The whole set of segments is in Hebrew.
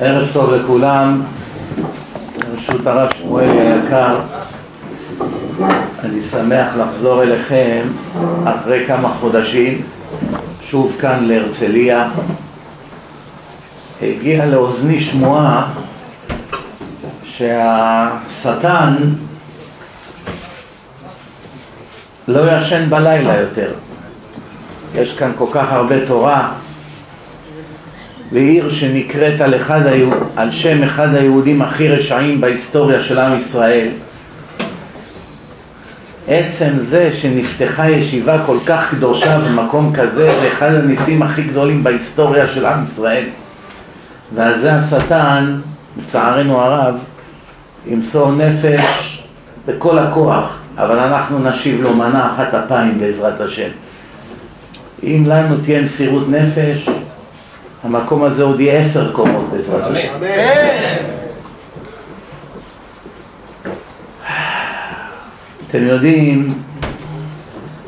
ערב טוב לכולם, ברשות הרב שמואלי היקר, אני שמח לחזור אליכם אחרי כמה חודשים, שוב כאן להרצליה. הגיעה לאוזני שמועה שהשטן לא ישן בלילה יותר. יש כאן כל כך הרבה תורה, ועיר שנקראת על, אחד על שם אחד היהודים הכי רשעים בהיסטוריה של עם ישראל. עצם זה שנפתחה ישיבה כל כך קדושה במקום כזה זה אחד הניסים הכי גדולים בהיסטוריה של עם ישראל ועל זה השטן, לצערנו הרב, ימסור נפש בכל הכוח אבל אנחנו נשיב לו מנה אחת אפיים בעזרת השם אם לנו תהיה מסירות נפש המקום הזה עוד יהיה עשר קומות בעזרת השם. אתם יודעים,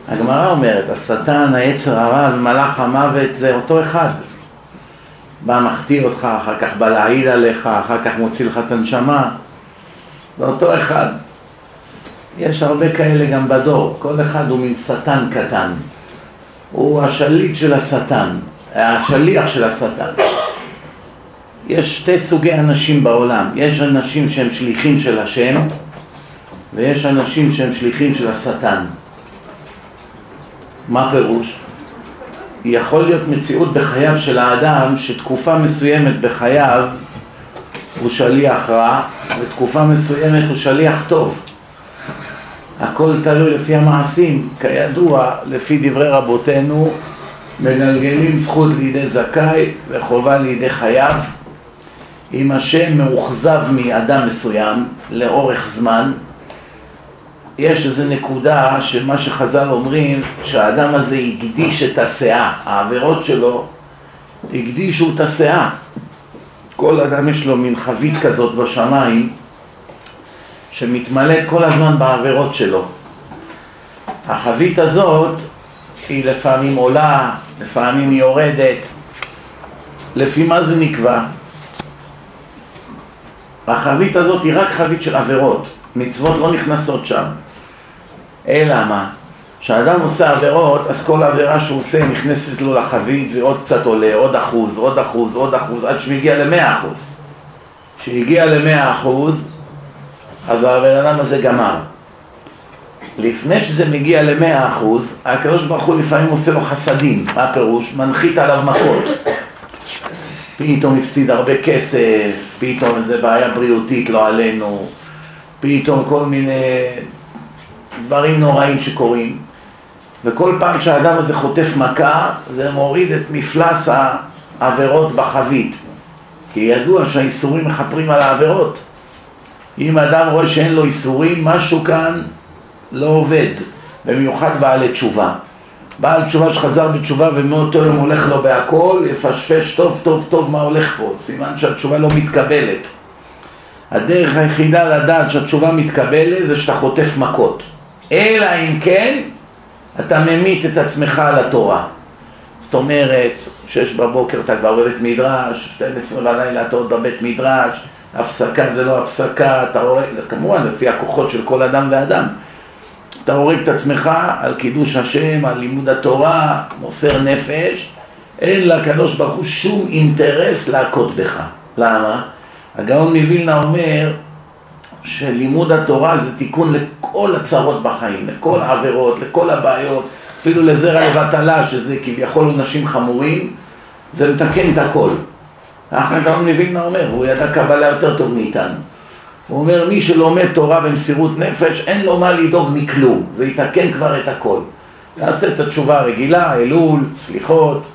הגמרא אומרת, השטן, היצר הרע ומלאך המוות זה אותו אחד. בא מחטיא אותך, אחר כך בא להעיד עליך, אחר כך מוציא לך את הנשמה. זה אותו אחד. יש הרבה כאלה גם בדור, כל אחד הוא מין שטן קטן. הוא השליט של השטן. השליח של השטן. יש שתי סוגי אנשים בעולם, יש אנשים שהם שליחים של השם ויש אנשים שהם שליחים של השטן. מה פירוש? יכול להיות מציאות בחייו של האדם שתקופה מסוימת בחייו הוא שליח רע ותקופה מסוימת הוא שליח טוב. הכל תלוי לפי המעשים, כידוע, לפי דברי רבותינו, מגלגלים זכות לידי זכאי וחובה לידי חייב. אם השם מאוכזב מאדם מסוים לאורך זמן, יש איזו נקודה שמה שחז"ל אומרים שהאדם הזה הקדיש את הסאה, העבירות שלו הקדישו את הסאה. כל אדם יש לו מין חבית כזאת בשמיים שמתמלאת כל הזמן בעבירות שלו. החבית הזאת היא לפעמים עולה, לפעמים היא יורדת. לפי מה זה נקבע? החבית הזאת היא רק חבית של עבירות, מצוות לא נכנסות שם. אלא מה? כשאדם עושה עבירות, אז כל עבירה שהוא עושה נכנסת לו לחבית ועוד קצת עולה, עוד אחוז, עוד אחוז, עוד אחוז, עד שהוא הגיע למאה אחוז. כשהגיע למאה אחוז, אז הבן אדם הזה גמר. לפני שזה מגיע למאה אחוז, הקדוש ברוך הוא לפעמים עושה לו חסדים, מה הפירוש? מנחית עליו מכות. פתאום הפסיד הרבה כסף, פתאום איזה בעיה בריאותית לא עלינו, פתאום כל מיני דברים נוראים שקורים. וכל פעם שהאדם הזה חוטף מכה, זה מוריד את מפלס העבירות בחבית. כי ידוע שהאיסורים מכפרים על העבירות. אם אדם רואה שאין לו איסורים, משהו כאן לא עובד, במיוחד בעלי תשובה. בעל תשובה שחזר בתשובה ומאותו יום הולך לו בהכל, יפשפש טוב טוב טוב מה הולך פה, סימן שהתשובה לא מתקבלת. הדרך היחידה לדעת שהתשובה מתקבלת זה שאתה חוטף מכות. אלא אם כן, אתה ממית את עצמך על התורה. זאת אומרת, שש בבוקר אתה כבר בבית מדרש, 12 בלילה אתה עוד בבית מדרש, הפסקה זה לא הפסקה, אתה רואה, כמובן לפי הכוחות של כל אדם ואדם. אתה הורג את עצמך על קידוש השם, על לימוד התורה, מוסר נפש, אין לקדוש ברוך הוא שום אינטרס להכות בך. למה? הגאון מווילנה אומר שלימוד התורה זה תיקון לכל הצרות בחיים, לכל העבירות, לכל הבעיות, אפילו לזרע לבטלה, שזה כביכול עונשים חמורים, זה מתקן את הכל. ככה הגאון מווילנה אומר, והוא ידע קבלה יותר טוב מאיתנו. הוא אומר, מי שלומד תורה במסירות נפש, אין לו מה לדאוג מכלום, זה יתקן כבר את הכל. יעשה את התשובה הרגילה, אלול, סליחות,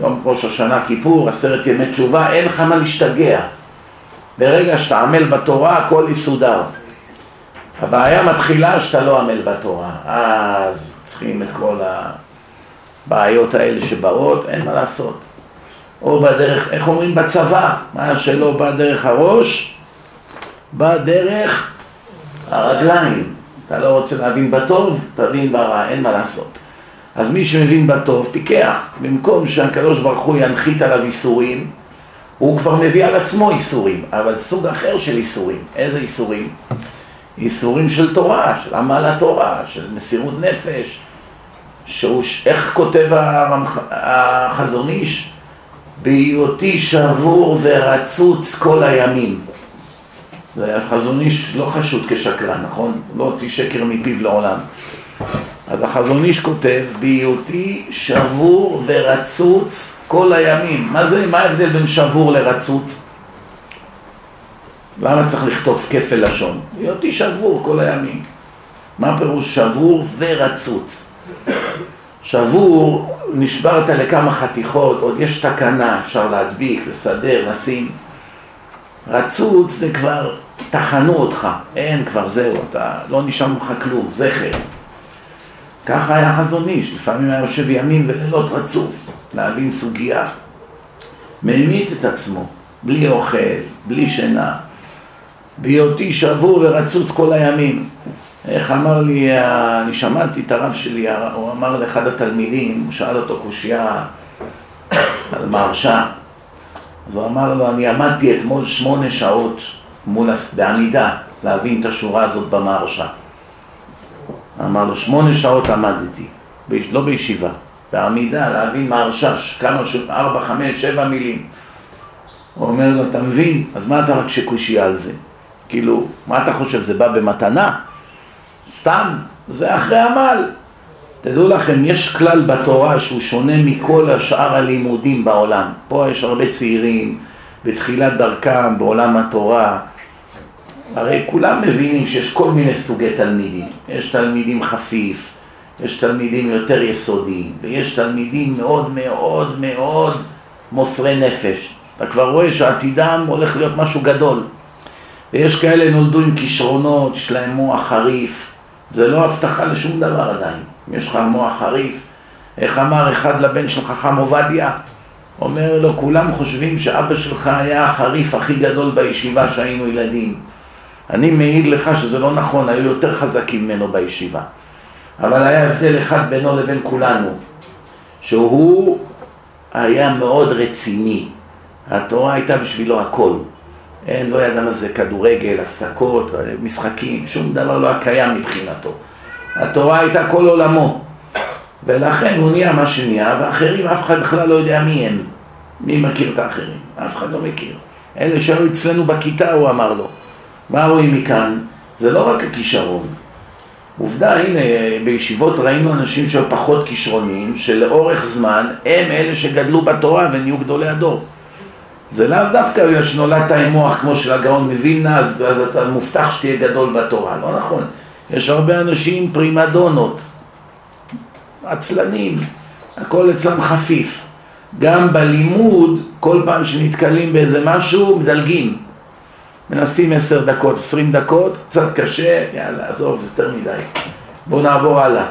יום ראש השנה כיפור, עשרת ימי תשובה, אין לך מה להשתגע. ברגע שאתה עמל בתורה, הכל יסודר. הבעיה מתחילה שאתה לא עמל בתורה, אז צריכים את כל הבעיות האלה שבאות, אין מה לעשות. או בדרך, איך אומרים בצבא, מה שלא בא דרך הראש, בא דרך הרגליים. אתה לא רוצה להבין בטוב, תבין ברע, אין מה לעשות. אז מי שמבין בטוב, פיקח. במקום שהקדוש ברוך הוא ינחית עליו איסורים, הוא כבר מביא על עצמו איסורים, אבל סוג אחר של איסורים. איזה איסורים? איסורים של תורה, של עמל התורה, של מסירות נפש. שהוא, איך כותב החזון איש? בהיותי שבור ורצוץ כל הימים. החזון איש לא חשוד כשקרן, נכון? לא הוציא שקר מפיו לעולם. אז החזון איש כותב, בהיותי שבור ורצוץ כל הימים. מה זה, מה ההבדל בין שבור לרצוץ? למה צריך לכתוב כפל לשון? בהיותי שבור כל הימים. מה פירוש שבור ורצוץ? שבור, נשברת לכמה חתיכות, עוד יש תקנה, אפשר להדביק, לסדר, לשים. רצוץ זה כבר, טחנו אותך, אין כבר, זהו, אתה, לא נשאר ממך כלום, זכר. ככה היה חזון איש, לפעמים היה יושב ימים ולילות רצוף, להבין סוגיה. ממית את עצמו, בלי אוכל, בלי שינה, בהיותי שבור ורצוץ כל הימים. איך אמר לי, אני שמעתי את הרב שלי, הוא אמר לאחד התלמידים, הוא שאל אותו קושייה על מרשה, אז הוא אמר לו, אני עמדתי אתמול שמונה שעות מול, בעמידה להבין את השורה הזאת במרשה. אמר לו, שמונה שעות עמדתי, לא בישיבה, בעמידה להבין מרשה, כמה, ש... ארבע, חמש, שבע מילים. הוא אומר לו, אתה מבין? אז מה אתה רק שקושייה על זה? כאילו, מה אתה חושב, זה בא במתנה? סתם, זה אחרי עמל. תדעו לכם, יש כלל בתורה שהוא שונה מכל השאר הלימודים בעולם. פה יש הרבה צעירים בתחילת דרכם בעולם התורה. הרי כולם מבינים שיש כל מיני סוגי תלמידים. יש תלמידים חפיף, יש תלמידים יותר יסודיים, ויש תלמידים מאוד מאוד מאוד מוסרי נפש. אתה כבר רואה שעתידם הולך להיות משהו גדול. ויש כאלה נולדו עם כישרונות, יש להם מוח חריף, זה לא הבטחה לשום דבר עדיין. יש לך מוח חריף, איך אמר אחד לבן של חכם עובדיה? אומר לו, כולם חושבים שאבא שלך היה החריף הכי גדול בישיבה שהיינו ילדים. אני מעיד לך שזה לא נכון, היו יותר חזקים ממנו בישיבה. אבל היה הבדל אחד בינו לבין כולנו, שהוא היה מאוד רציני. התורה הייתה בשבילו הכל. אין, לא ידע מה זה כדורגל, הפסקות, משחקים, שום דבר לא היה קיים מבחינתו. התורה הייתה כל עולמו. ולכן הוא נהיה מה שנהיה, ואחרים, אף אחד בכלל לא יודע מי הם. מי מכיר את האחרים? אף אחד לא מכיר. אלה שהיו אצלנו בכיתה, הוא אמר לו. מה רואים מכאן? זה לא רק הכישרון. עובדה, הנה, בישיבות ראינו אנשים שהיו פחות כישרונים, שלאורך זמן הם אלה שגדלו בתורה ונהיו גדולי הדור. זה לאו דווקא בגלל שנולדת עם מוח כמו של הגאון מווילנה, אז, אז אתה מובטח שתהיה גדול בתורה, לא נכון. יש הרבה אנשים פרימדונות, עצלנים, הכל אצלם חפיף. גם בלימוד, כל פעם שנתקלים באיזה משהו, מדלגים. מנסים עשר דקות, עשרים דקות, קצת קשה, יאללה, עזוב, יותר מדי. בואו נעבור הלאה.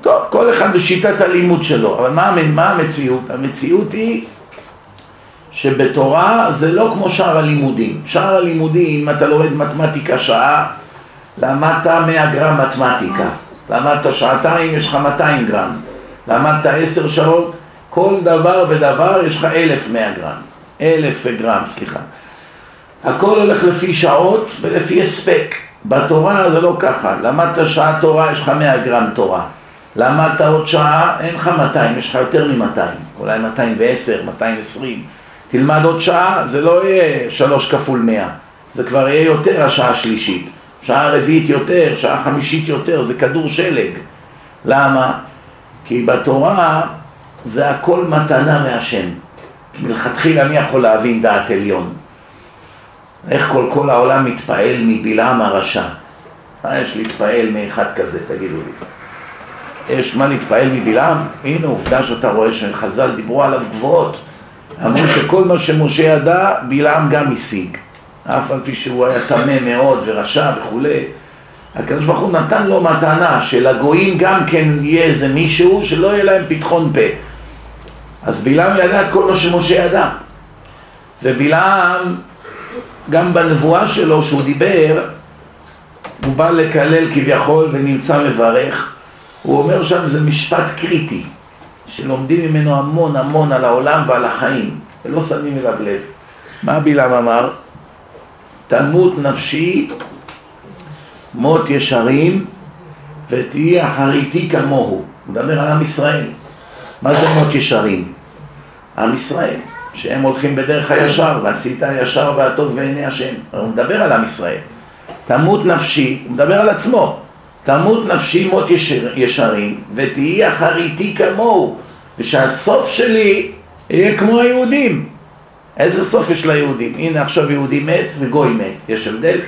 טוב, כל אחד בשיטת הלימוד שלו, אבל מה, מה המציאות? המציאות היא שבתורה זה לא כמו שאר הלימודים. שאר הלימודים, אם אתה לומד מתמטיקה שעה, למדת 100 גרם מתמטיקה. למדת שעתיים, יש לך 200 גרם. למדת 10 שעות, כל דבר ודבר יש לך 1,100 גרם. 1,000 גרם, סליחה. הכל הולך לפי שעות ולפי הספק. בתורה זה לא ככה. למדת שעה תורה, יש לך 100 גרם תורה. למדת עוד שעה, אין לך 200, יש לך יותר מ-200. אולי 210, 220. תלמד עוד שעה, זה לא יהיה שלוש כפול מאה, זה כבר יהיה יותר השעה השלישית, שעה רביעית יותר, שעה חמישית יותר, זה כדור שלג. למה? כי בתורה זה הכל מתנה מהשם. מלכתחילה אני יכול להבין דעת עליון. איך כל כל העולם מתפעל מבלעם הרשע? מה יש להתפעל מאחד כזה, תגידו לי. יש מה להתפעל מבלעם? הנה עובדה שאתה רואה שחז"ל דיברו עליו גבוהות. אמרו שכל מה שמשה ידע, בלעם גם השיג. אף על פי שהוא היה טמא מאוד ורשע וכולי. הקדוש ברוך הוא נתן לו מתנה שלגויים גם כן יהיה איזה מישהו שלא יהיה להם פתחון פה. אז בלעם ידע את כל מה שמשה ידע. ובלעם, גם בנבואה שלו שהוא דיבר, הוא בא לקלל כביכול ונמצא מברך. הוא אומר שם זה משפט קריטי, שלומדים ממנו המון המון על העולם ועל החיים, ולא שמים אליו לב. מה בלעם אמר? תמות נפשי, מות ישרים, ותהי אחריתי כמוהו. הוא מדבר על עם ישראל. מה זה מות ישרים? עם ישראל, שהם הולכים בדרך הישר, ועשית הישר והטוב בעיני השם. הוא מדבר על עם ישראל. תמות נפשי, הוא מדבר על עצמו. תמות נפשי מות ישר, ישרים, ותהי אחריתי כמוהו, ושהסוף שלי יהיה כמו היהודים. איזה סוף יש ליהודים? הנה עכשיו יהודי מת וגוי מת, יש הבדל?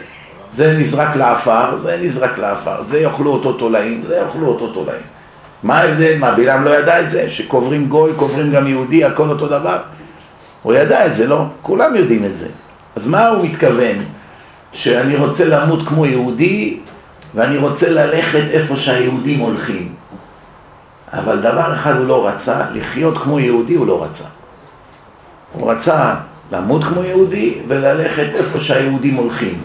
זה נזרק לעפר, זה נזרק לעפר, זה יאכלו אותו תולעים, זה יאכלו אותו תולעים. מה ההבדל? מה, בלעם לא ידע את זה? שקוברים גוי, קוברים גם יהודי, הכל אותו דבר? הוא ידע את זה, לא? כולם יודעים את זה. אז מה הוא מתכוון? שאני רוצה למות כמו יהודי, ואני רוצה ללכת איפה שהיהודים הולכים. אבל דבר אחד הוא לא רצה, לחיות כמו יהודי הוא לא רצה. הוא רצה למות כמו יהודי וללכת איפה שהיהודים הולכים.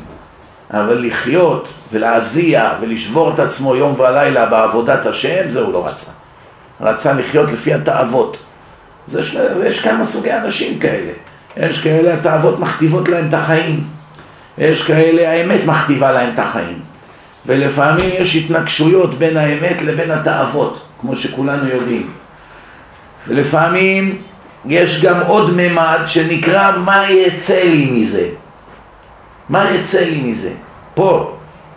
אבל לחיות ולהזיע ולשבור את עצמו יום ולילה בעבודת השם, זה הוא לא רצה. רצה לחיות לפי התאוות. זה ש... יש כמה סוגי אנשים כאלה. יש כאלה, התאוות מכתיבות להם את החיים. יש כאלה, האמת מכתיבה להם את החיים. ולפעמים יש התנגשויות בין האמת לבין התאוות, כמו שכולנו יודעים. ולפעמים יש גם עוד ממד שנקרא מה יצא לי מזה. מה יצא לי מזה? פה,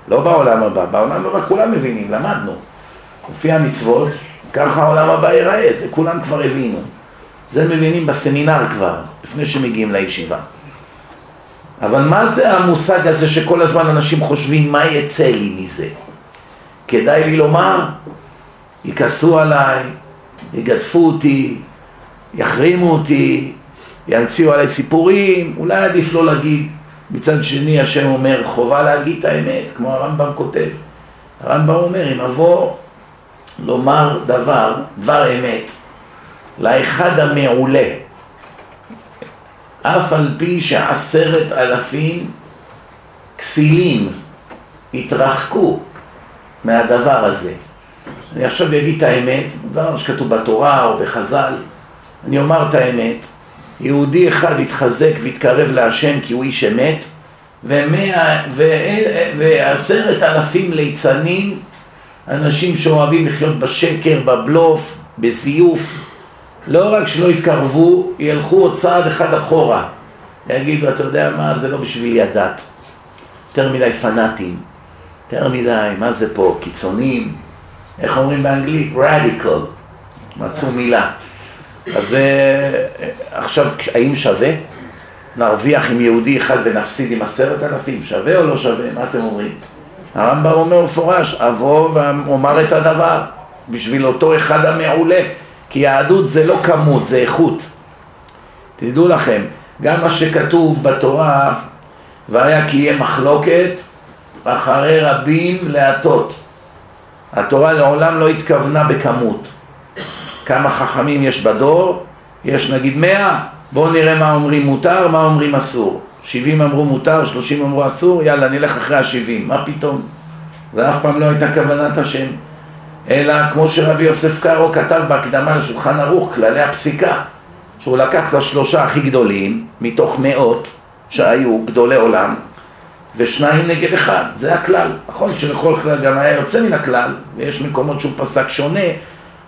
לא בעולם הבא, בעולם הבא כולם מבינים, למדנו. לפי המצוות, ככה העולם הבא ייראה, זה כולם כבר הבינו. זה מבינים בסמינר כבר, לפני שמגיעים לישיבה. אבל מה זה המושג הזה שכל הזמן אנשים חושבים מה יצא לי מזה? כדאי לי לומר, יכעסו עליי, יגדפו אותי, יחרימו אותי, ימציאו עליי סיפורים, אולי עדיף לא להגיד. מצד שני השם אומר, חובה להגיד את האמת, כמו הרמב"ם כותב. הרמב"ם אומר, אם אבוא לומר דבר, דבר אמת, לאחד המעולה, אף על פי שעשרת אלפים כסילים התרחקו מהדבר הזה. אני עכשיו אגיד את האמת, דבר שכתוב בתורה או בחז"ל, אני אומר את האמת, יהודי אחד התחזק והתקרב להשם כי הוא איש אמת, ועשרת אלפים ליצנים, אנשים שאוהבים לחיות בשקר, בבלוף, בזיוף, לא רק שלא יתקרבו, ילכו עוד צעד אחד אחורה. יגידו, אתה יודע מה, זה לא בשבילי הדת. יותר מדי פנאטים, יותר מדי, מה זה פה, קיצונים, איך אומרים באנגלית? רדיקל, מצאו מילה. אז אה, עכשיו, האם שווה? נרוויח עם יהודי אחד ונפסיד עם עשרת אלפים, שווה או לא שווה? מה אתם אומרים? הרמב"ם אומר מפורש, אבוא ואומר את הדבר בשביל אותו אחד המעולה, כי יהדות זה לא כמות, זה איכות. תדעו לכם, גם מה שכתוב בתורה, והיה כי יהיה מחלוקת אחרי רבים להטות. התורה לעולם לא התכוונה בכמות. כמה חכמים יש בדור, יש נגיד מאה, בואו נראה מה אומרים מותר, מה אומרים אסור. שבעים אמרו מותר, שלושים אמרו אסור, יאללה נלך אחרי השבעים, מה פתאום? זה אף פעם לא הייתה כוונת השם. אלא כמו שרבי יוסף קארו כתב בהקדמה לשולחן ערוך, כללי הפסיקה, שהוא לקח את השלושה הכי גדולים, מתוך מאות שהיו גדולי עולם, ושניים נגד אחד, זה הכלל. נכון שלכל כלל גם היה יוצא מן הכלל, ויש מקומות שהוא פסק שונה,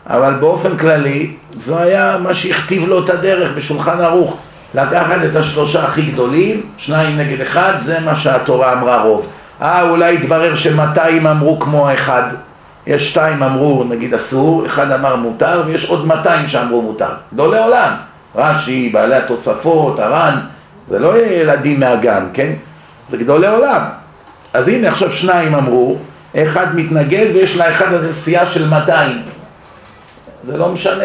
אבל באופן כללי, זה היה מה שהכתיב לו את הדרך בשולחן ערוך. לקחת את השלושה הכי גדולים, שניים נגד אחד, זה מה שהתורה אמרה רוב. אה, אולי יתברר שמאתיים אמרו כמו האחד. יש שתיים אמרו נגיד אסור, אחד אמר מותר, ויש עוד מאתיים שאמרו מותר. גדולי עולם. רש"י, בעלי התוספות, הר"ן, זה לא ילדים מהגן, כן? זה גדולי עולם. אז הנה עכשיו שניים אמרו, אחד מתנגד ויש לאחד הזה סיעה של 200. זה לא משנה.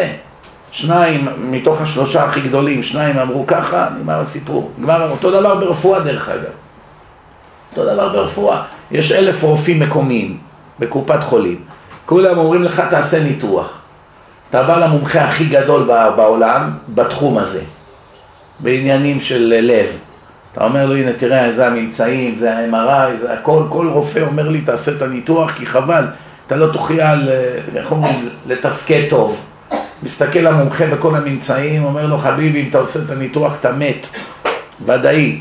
שניים מתוך השלושה הכי גדולים, שניים אמרו ככה, נגמר הסיפור. נגמר אותו דבר ברפואה דרך אגב. אותו דבר ברפואה. יש אלף רופאים מקומיים בקופת חולים. כולם אומרים לך תעשה ניתוח. אתה בא למומחה הכי גדול בעולם בתחום הזה, בעניינים של לב. אתה אומר לו, הנה תראה, זה הממצאים, זה ה-MRI, זה הכל, כל רופא אומר לי תעשה את הניתוח כי חבל, אתה לא תוכל, איך אומרים, לתפקד טוב. מסתכל המומחה בכל הממצאים, אומר לו, חביבי, אם אתה עושה את הניתוח אתה מת, ודאי.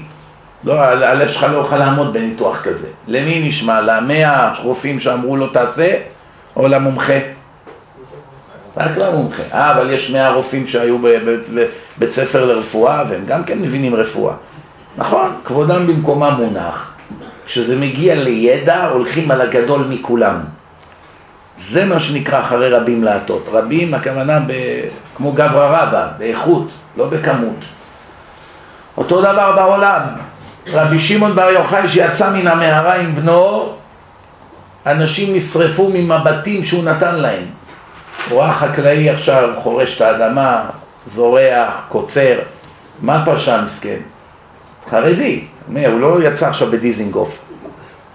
לא, הלב שלך לא יוכל לעמוד בניתוח כזה. למי נשמע? למאה רופאים שאמרו לו תעשה, או למומחה? רק למומחה. אה, אבל יש מאה רופאים שהיו בבית ספר לרפואה, והם גם כן מבינים רפואה. נכון, כבודם במקומם מונח. כשזה מגיע לידע, הולכים על הגדול מכולם. זה מה שנקרא אחרי רבים להטות. רבים, הכוונה ב... כמו גברא רבא, באיכות, לא בכמות. אותו דבר בעולם. רבי שמעון בר יוחאי שיצא מן המערה עם בנו, אנשים נשרפו ממבטים שהוא נתן להם. הוא ראה חקלאי עכשיו חורש את האדמה, זורח, קוצר, מה פרשה מסכן? חרדי, הוא לא יצא עכשיו בדיזינגוף,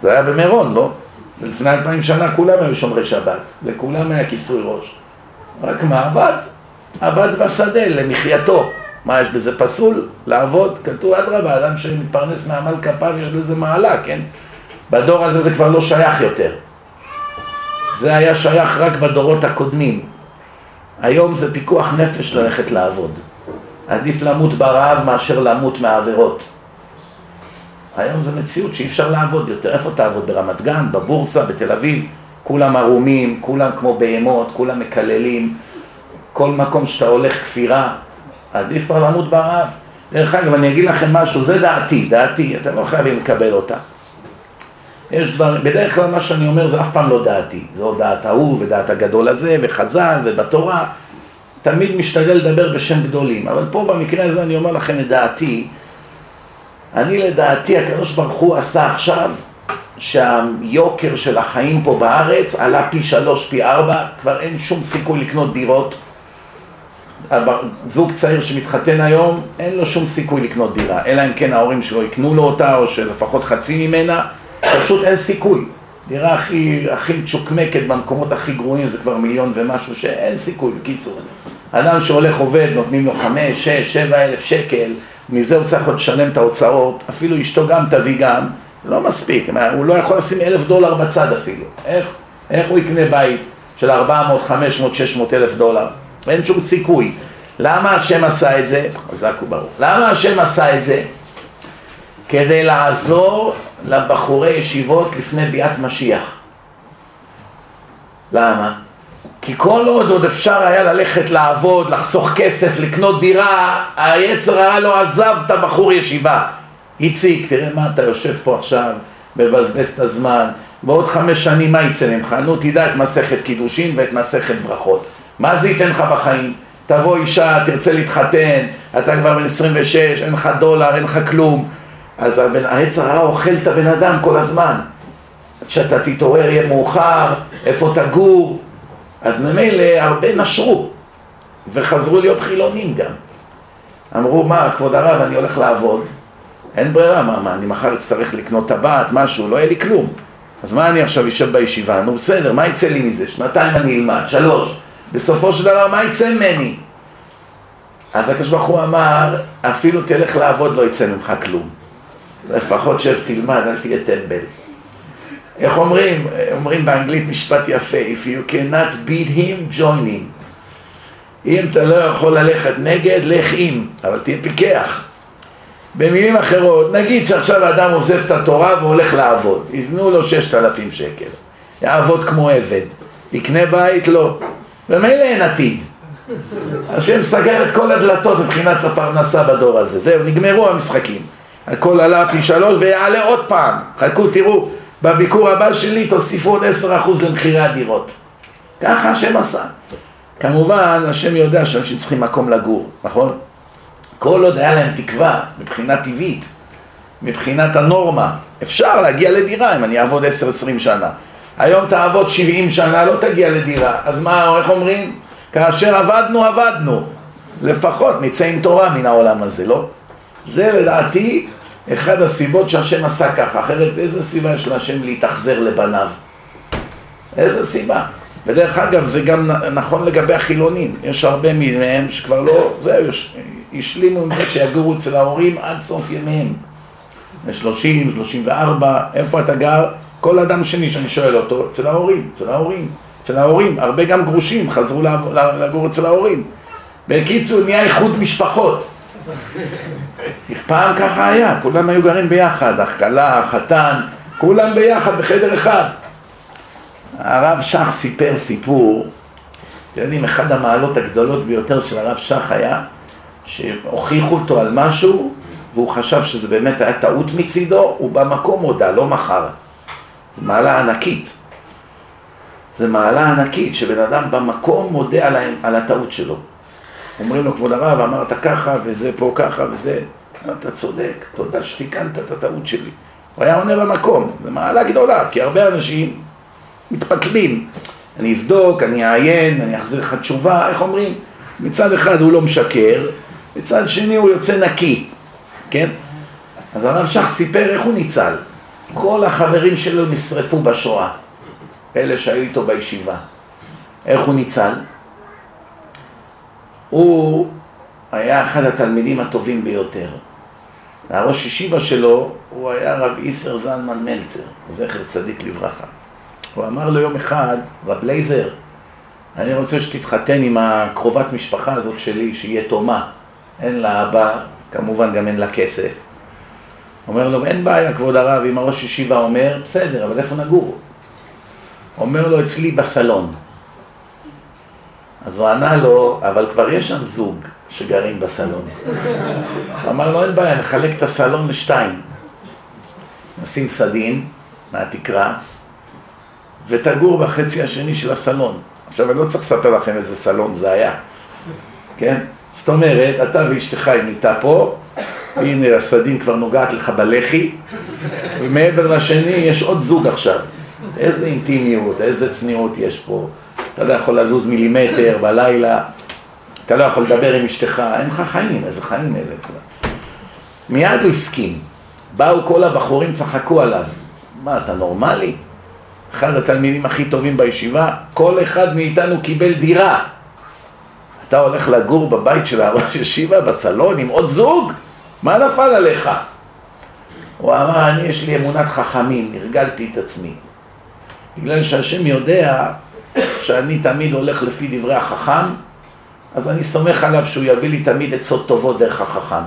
זה היה במירון, לא? זה לפני אלפיים שנה כולם היו שומרי שבת, לכולם היה כיסוי ראש. רק מה עבד? עבד בשדה למחייתו. מה, יש בזה פסול? לעבוד? כתוב אדרבה, אדם שמתפרנס מעמל כפיו יש בזה מעלה, כן? בדור הזה זה כבר לא שייך יותר. זה היה שייך רק בדורות הקודמים. היום זה פיקוח נפש ללכת לעבוד. עדיף למות ברעב מאשר למות מהעבירות. היום זו מציאות שאי אפשר לעבוד יותר. איפה תעבוד? ברמת גן, בבורסה, בתל אביב? כולם ערומים, כולם כמו בהמות, כולם מקללים. כל מקום שאתה הולך כפירה, עדיף כבר למות ברעב. דרך אגב, אני אגיד לכם משהו, זה דעתי, דעתי, אתם לא חייבים לקבל אותה. יש דברים, בדרך כלל מה שאני אומר זה אף פעם לא דעתי, זו דעת ההוא ודעת הגדול הזה וחז"ל ובתורה, תמיד משתדל לדבר בשם גדולים, אבל פה במקרה הזה אני אומר לכם את דעתי, אני לדעתי הקדוש ברוך הוא עשה עכשיו שהיוקר של החיים פה בארץ עלה פי שלוש, פי ארבע, כבר אין שום סיכוי לקנות דירות. זוג צעיר שמתחתן היום, אין לו שום סיכוי לקנות דירה, אלא אם כן ההורים שלו יקנו לו אותה, או שלפחות חצי ממנה, פשוט אין סיכוי. דירה הכי, הכי צ'וקמקת במקומות הכי גרועים זה כבר מיליון ומשהו שאין סיכוי, בקיצור. אדם שהולך עובד, נותנים לו חמש, שש, שבע אלף שקל, מזה הוא צריך עוד לשלם את ההוצאות, אפילו אשתו גם תביא גם, לא מספיק, הוא לא יכול לשים אלף דולר בצד אפילו. איך, איך הוא יקנה בית של ארבע מאות, חמש מאות, שש מאות אלף דולר? אין שום סיכוי. למה השם עשה את זה? חזק וברור. למה השם עשה את זה? כדי לעזור לבחורי ישיבות לפני ביאת משיח. למה? כי כל עוד עוד אפשר היה ללכת לעבוד, לחסוך כסף, לקנות דירה, היצר היה לא עזב את הבחור ישיבה. איציק, תראה מה אתה יושב פה עכשיו, מבזבז את הזמן, בעוד חמש שנים מה יצא ממך? נו, תדע את מסכת קידושין ואת מסכת ברכות. מה זה ייתן לך בחיים? תבוא אישה, תרצה להתחתן, אתה כבר בן 26, אין לך דולר, אין לך כלום. אז העץ הרע אוכל את הבן אדם כל הזמן. כשאתה תתעורר יהיה מאוחר, איפה תגור, אז ממילא הרבה נשרו וחזרו להיות חילונים גם. אמרו, מה, כבוד הרב, אני הולך לעבוד, אין ברירה, מה, מה, אני מחר אצטרך לקנות טבעת, משהו, לא יהיה לי כלום. אז מה אני עכשיו אשב בישיבה? נו בסדר, מה יצא לי מזה? שנתיים אני אלמד, שלוש. בסופו של דבר, מה יצא ממני? אז הקדוש ברוך הוא אמר, אפילו תלך לעבוד לא יצא ממך כלום. לפחות שב תלמד, אל תהיה טמבל. איך אומרים? אומרים באנגלית משפט יפה, If you cannot beat him, join him. אם אתה לא יכול ללכת נגד, לך עם, אבל תהיה פיקח. במילים אחרות, נגיד שעכשיו האדם עוזב את התורה והולך לעבוד, יבנו לו ששת אלפים שקל, יעבוד כמו עבד, יקנה בית? לא. ומילא אין עתיד. השם סגר את כל הדלתות מבחינת הפרנסה בדור הזה, זהו, נגמרו המשחקים. הכל עלה פי שלוש ויעלה עוד פעם, חכו תראו, בביקור הבא שלי תוסיפו עוד עשר אחוז למחירי הדירות. ככה השם עשה. כמובן, השם יודע שאנשים צריכים מקום לגור, נכון? כל עוד היה להם תקווה, מבחינה טבעית, מבחינת הנורמה, אפשר להגיע לדירה אם אני אעבוד עשר עשרים שנה. היום תעבוד שבעים שנה, לא תגיע לדירה. אז מה, איך אומרים? כאשר עבדנו, עבדנו. לפחות נצא עם תורה מן העולם הזה, לא? זה לדעתי אחד הסיבות שהשם עשה ככה, אחרת איזה סיבה יש להשם להתאכזר לבניו? איזה סיבה? ודרך אגב, זה גם נכון לגבי החילונים, יש הרבה מהם שכבר לא, זהו, השלימו עם זה שיגורו אצל ההורים עד סוף ימיהם. ב-30, 34, איפה אתה גר? כל אדם שני שאני שואל אותו, אצל ההורים, אצל ההורים, אצל ההורים, הרבה גם גרושים חזרו לגור אצל ההורים. בקיצור, נהיה איחוד משפחות. פעם ככה היה, כולם היו גרים ביחד, החכלה, החתן, כולם ביחד בחדר אחד. הרב שך סיפר סיפור, אתם יודעים, אחת המעלות הגדולות ביותר של הרב שך היה שהוכיחו אותו על משהו והוא חשב שזה באמת היה טעות מצידו, הוא במקום הודה, לא מחר. זו מעלה ענקית. זו מעלה ענקית, שבן אדם במקום מודה על הטעות שלו. אומרים לו, כבוד הרב, אמרת ככה, וזה פה ככה, וזה... אתה צודק, תודה שתיקנת את הטעות שלי. הוא היה עונה במקום, זו מעלה גדולה, כי הרבה אנשים מתפקדים. אני אבדוק, אני אעיין, אני אחזיר לך תשובה, איך אומרים? מצד אחד הוא לא משקר, מצד שני הוא יוצא נקי, כן? אז הרב שך סיפר איך הוא ניצל. כל החברים שלו נשרפו בשואה, אלה שהיו איתו בישיבה. איך הוא ניצל? הוא היה אחד התלמידים הטובים ביותר. והראש ישיבה שלו הוא היה רב איסר זלמן מלצר, זכר צדיק לברכה. הוא אמר לו יום אחד, רב לייזר, אני רוצה שתתחתן עם הקרובת משפחה הזאת שלי, שהיא יתומה. אין לה אבא, כמובן גם אין לה כסף. אומר לו, אין בעיה, כבוד הרב, אם הראש ישיבה אומר, בסדר, אבל איפה נגור? אומר לו, אצלי בסלון. אז הוא ענה לו, אבל כבר יש שם זוג שגרים בסלון. הוא אמר לו, אין בעיה, נחלק את הסלון לשתיים. נשים סדין מהתקרה, ותגור בחצי השני של הסלון. עכשיו, אני לא צריך לספר לכם איזה סלון זה היה, כן? זאת אומרת, אתה ואשתך עם מיטה פה, הנה הסדין כבר נוגעת לך בלחי, ומעבר לשני יש עוד זוג עכשיו. איזה אינטימיות, איזה צניעות יש פה. אתה לא יכול לזוז מילימטר בלילה, אתה לא יכול לדבר עם אשתך, אין לך חיים, איזה חיים אלה כבר. מיד הוא הסכים. באו כל הבחורים, צחקו עליו. מה, אתה נורמלי? אחד התלמידים הכי טובים בישיבה, כל אחד מאיתנו קיבל דירה. אתה הולך לגור בבית של הראש ישיבה, בסלון, עם עוד זוג? מה נפל עליך? הוא אמר, אני יש לי אמונת חכמים, הרגלתי את עצמי. בגלל שהשם יודע שאני תמיד הולך לפי דברי החכם, אז אני סומך עליו שהוא יביא לי תמיד עצות טובות דרך החכם.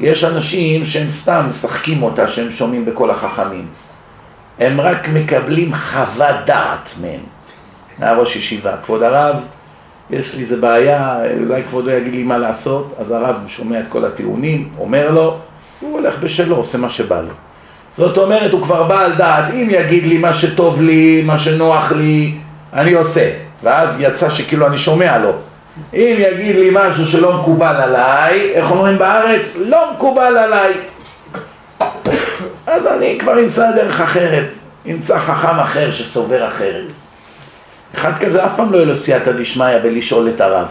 יש אנשים שהם סתם משחקים אותה, שהם שומעים בכל החכמים. הם רק מקבלים חוות דעת מהם, מהראש ישיבה. כבוד הרב, יש לי איזה בעיה, אולי כבודו יגיד לי מה לעשות, אז הרב שומע את כל הטיעונים, אומר לו, הוא הולך בשלו, עושה מה שבא לו. זאת אומרת, הוא כבר בעל דעת, אם יגיד לי מה שטוב לי, מה שנוח לי, אני עושה. ואז יצא שכאילו אני שומע לו. אם יגיד לי משהו שלא מקובל עליי, איך אומרים בארץ? לא מקובל עליי. אז אני כבר אמצא דרך אחרת, אמצא חכם אחר שסובר אחרת. אחד כזה אף פעם לא יהיה לו סייעתא דשמיא בלשאול את הרב.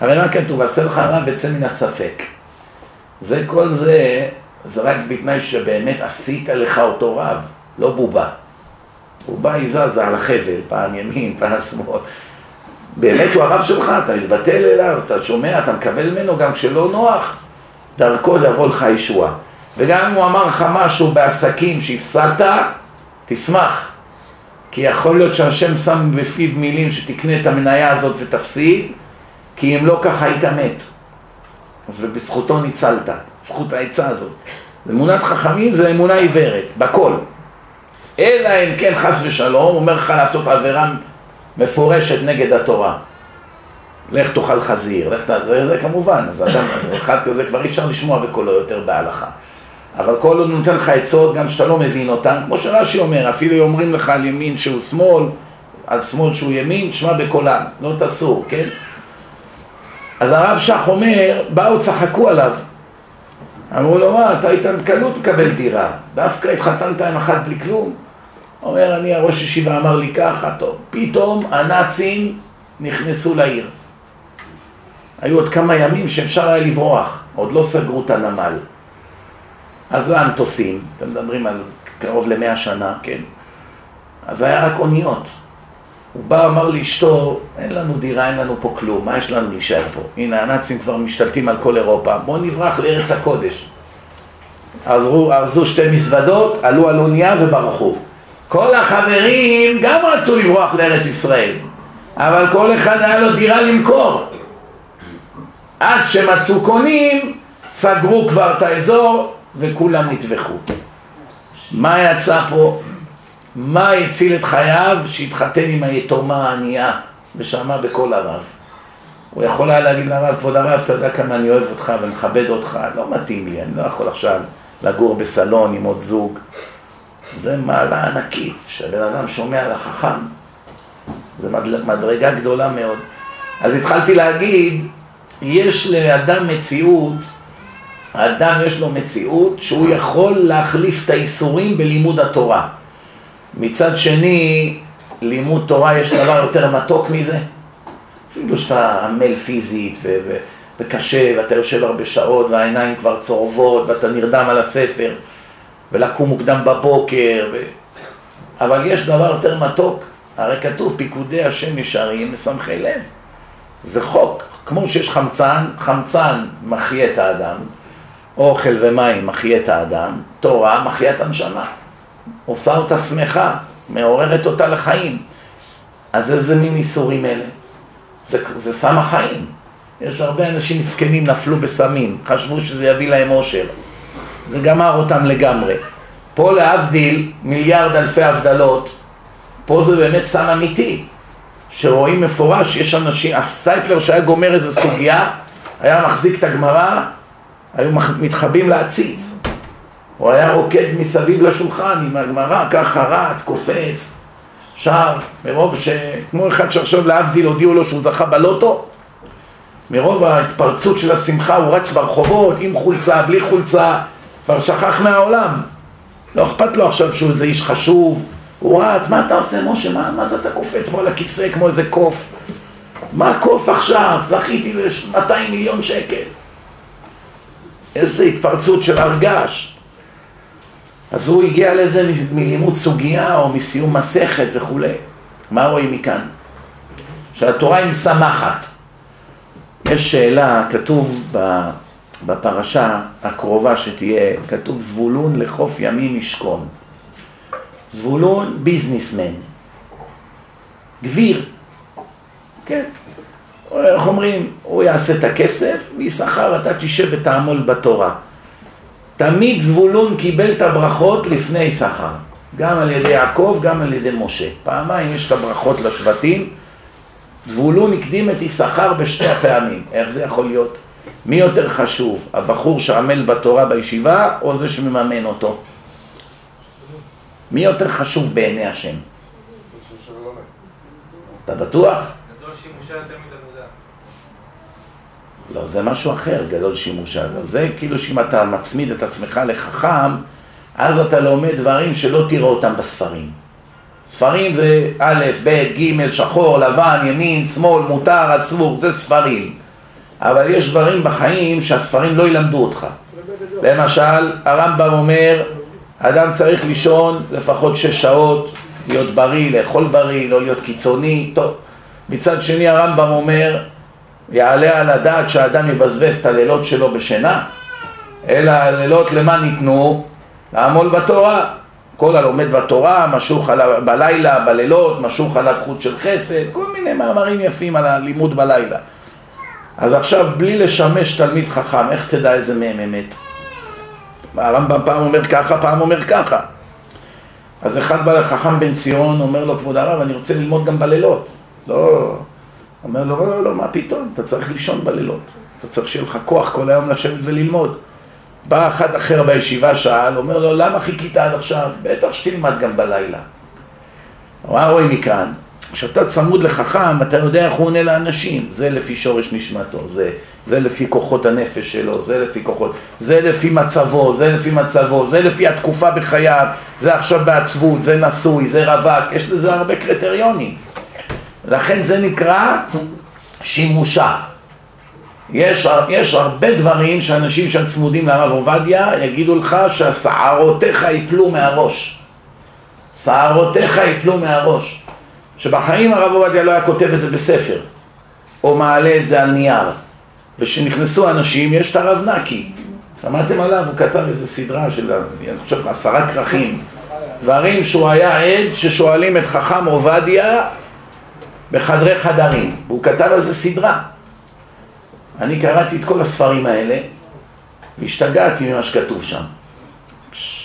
הרי מה כתוב? עשה לך רב וצא מן הספק. זה כל זה, זה רק בתנאי שבאמת עשית לך אותו רב, לא בובה. בובה היא זזה על החבל, פעם ימין, פעם שמאל. באמת הוא הרב שלך, אתה מתבטל אליו, אתה שומע, אתה מקבל ממנו גם כשלא נוח, דרכו לבוא לך ישועה. וגם אם הוא אמר לך משהו בעסקים שהפסדת, תשמח. כי יכול להיות שהשם שם בפיו מילים שתקנה את המניה הזאת ותפסיד, כי אם לא ככה היית מת. ובזכותו ניצלת, זכות העצה הזאת. אמונת חכמים זה אמונה עיוורת, בכל. אלא אם כן חס ושלום, אומר לך לעשות עבירה מפורשת נגד התורה. לך תאכל חזיר, לך תעזר, זה, זה כמובן, אז אדם, אחד כזה כבר אי אפשר לשמוע בקולו יותר בהלכה. אבל כל עוד נותן לך עצות, גם שאתה לא מבין אותן, כמו שרש"י אומר, אפילו אומרים לך על ימין שהוא שמאל, על שמאל שהוא ימין, תשמע בקולם, לא תסור, כן? אז הרב שך אומר, באו צחקו עליו. אמרו לו, מה, אתה היית בקלות מקבל דירה, דווקא התחתנת עם אחת בלי כלום? אומר, אני, הראש ישיבה אמר לי ככה, טוב. פתאום הנאצים נכנסו לעיר. היו עוד כמה ימים שאפשר היה לברוח, עוד לא סגרו את הנמל. אז לא היה מטוסים, אתם מדברים על קרוב למאה שנה, כן? אז היה רק אוניות. הוא בא, אמר לאשתו, אין לנו דירה, אין לנו פה כלום, מה יש לנו להישאר פה? הנה, הנאצים כבר משתלטים על כל אירופה, בואו נברח לארץ הקודש. ארזו שתי מזוודות, עלו על אונייה וברחו. כל החברים גם רצו לברוח לארץ ישראל, אבל כל אחד היה לו דירה למכור. עד שמצאו קונים, סגרו כבר את האזור וכולם נטבחו. מה יצא פה? מה הציל את חייו? שהתחתן עם היתומה הענייה ושמע בקול הרב. הוא יכול היה להגיד לרב, כבוד הרב, אתה יודע כמה אני אוהב אותך ומכבד אותך, לא מתאים לי, אני לא יכול עכשיו לגור בסלון עם עוד זוג. זה מעלה ענקית, שהבן אדם שומע לחכם. זו מדרגה גדולה מאוד. אז התחלתי להגיד, יש לאדם מציאות, האדם יש לו מציאות שהוא יכול להחליף את האיסורים בלימוד התורה. מצד שני, לימוד תורה יש דבר יותר מתוק מזה? אפילו שאתה עמל פיזית ו- ו- וקשה ואתה יושב הרבה שעות והעיניים כבר צורבות ואתה נרדם על הספר ולקום מוקדם בבוקר ו... אבל יש דבר יותר מתוק, הרי כתוב פיקודי השם ישרים משמחי לב זה חוק, כמו שיש חמצן, חמצן מחיה את האדם אוכל ומים מחיה את האדם, תורה מחיה את הנשמה עושה אותה שמחה, מעוררת אותה לחיים אז איזה מין איסורים אלה? זה, זה סם החיים. יש הרבה אנשים מסכנים נפלו בסמים, חשבו שזה יביא להם אושר. זה גמר אותם לגמרי. פה להבדיל מיליארד אלפי הבדלות, פה זה באמת סם אמיתי, שרואים מפורש, יש אנשים, הסטייפלר שהיה גומר איזה סוגיה, היה מחזיק את הגמרא, היו מתחבאים להציץ. הוא היה רוקד מסביב לשולחן עם הגמרא, ככה רץ, קופץ, שר, מרוב ש... כמו אחד שעכשיו להבדיל הודיעו לו שהוא זכה בלוטו, מרוב ההתפרצות של השמחה הוא רץ ברחובות עם חולצה, בלי חולצה, כבר שכח מהעולם. לא אכפת לו עכשיו שהוא איזה איש חשוב, הוא רץ, מה אתה עושה משה? מה, מה זה אתה קופץ פה על הכיסא כמו איזה קוף? מה קוף עכשיו? זכיתי ב-200 מיליון שקל. איזה התפרצות של הרגש. אז הוא הגיע לזה מלימוד סוגיה או מסיום מסכת וכולי. מה רואים מכאן? שהתורה היא משמחת. יש שאלה, כתוב בפרשה הקרובה שתהיה, כתוב זבולון לחוף ימים ישכון. זבולון ביזנסמן, גביר, כן, איך אומרים, הוא יעשה את הכסף, וישכר אתה תשב ותעמול בתורה. תמיד זבולון קיבל את הברכות לפני שכר, גם על ידי יעקב, גם על ידי משה. פעמיים יש את הברכות לשבטים, זבולון הקדים את יששכר בשתי הפעמים. איך זה יכול להיות? מי יותר חשוב, הבחור שעמל בתורה בישיבה, או זה שמממן אותו? מי יותר חשוב בעיני השם? אתה בטוח? גדול שימושה יותר מתלמודה. לא, זה משהו אחר, גדול שימושה. זה כאילו שאם אתה מצמיד את עצמך לחכם, אז אתה לומד דברים שלא תראה אותם בספרים. ספרים זה א', ב', ג', שחור, לבן, ימין, שמאל, מותר, אסור, זה ספרים. אבל יש דברים בחיים שהספרים לא ילמדו אותך. למשל, הרמב"ם אומר, אדם צריך לישון לפחות שש שעות, להיות בריא, לאכול בריא, לא להיות קיצוני, טוב. מצד שני הרמב"ם אומר, יעלה על הדעת שהאדם יבזבז את הלילות שלו בשינה, אלא הלילות למה ניתנו? לעמול בתורה. כל הלומד בתורה, משוך עליו בלילה, בלילות, משוך עליו חוט של חסד, כל מיני מאמרים יפים על הלימוד בלילה. אז עכשיו, בלי לשמש תלמיד חכם, איך תדע איזה מהם אמת? הרמב"ם פעם אומר ככה, פעם אומר ככה. אז אחד בא לחכם בן ציון, אומר לו, כבוד הרב, אני רוצה ללמוד גם בלילות. לא, אומר לו, לא, לא, לא, מה פתאום, אתה צריך לישון בלילות. אתה צריך שיהיה לך כוח כל היום לשבת וללמוד. בא אחד אחר בישיבה, שאל, אומר לו, למה חיכית עד עכשיו? בטח שתלמד גם בלילה. מה רואים מכאן? כשאתה צמוד לחכם, אתה יודע איך הוא עונה לאנשים. זה לפי שורש נשמתו, זה, זה לפי כוחות הנפש שלו, זה לפי כוחות, זה לפי מצבו, זה לפי מצבו, זה לפי התקופה בחייו, זה עכשיו בעצבות, זה נשוי, זה רווק, יש לזה הרבה קריטריונים. לכן זה נקרא שימושה. יש, יש הרבה דברים שאנשים שצמודים לרב עובדיה יגידו לך שהשערותיך יפלו מהראש. שערותיך יפלו מהראש. שבחיים הרב עובדיה לא היה כותב את זה בספר, או מעלה את זה על נייר. וכשנכנסו אנשים, יש את הרב נקי. שמעתם עליו? הוא כתב איזו סדרה של, אני חושב, עשרה כרכים. דברים שהוא היה עד ששואלים את חכם עובדיה בחדרי חדרים, והוא כתב על זה סדרה. אני קראתי את כל הספרים האלה והשתגעתי ממה שכתוב שם.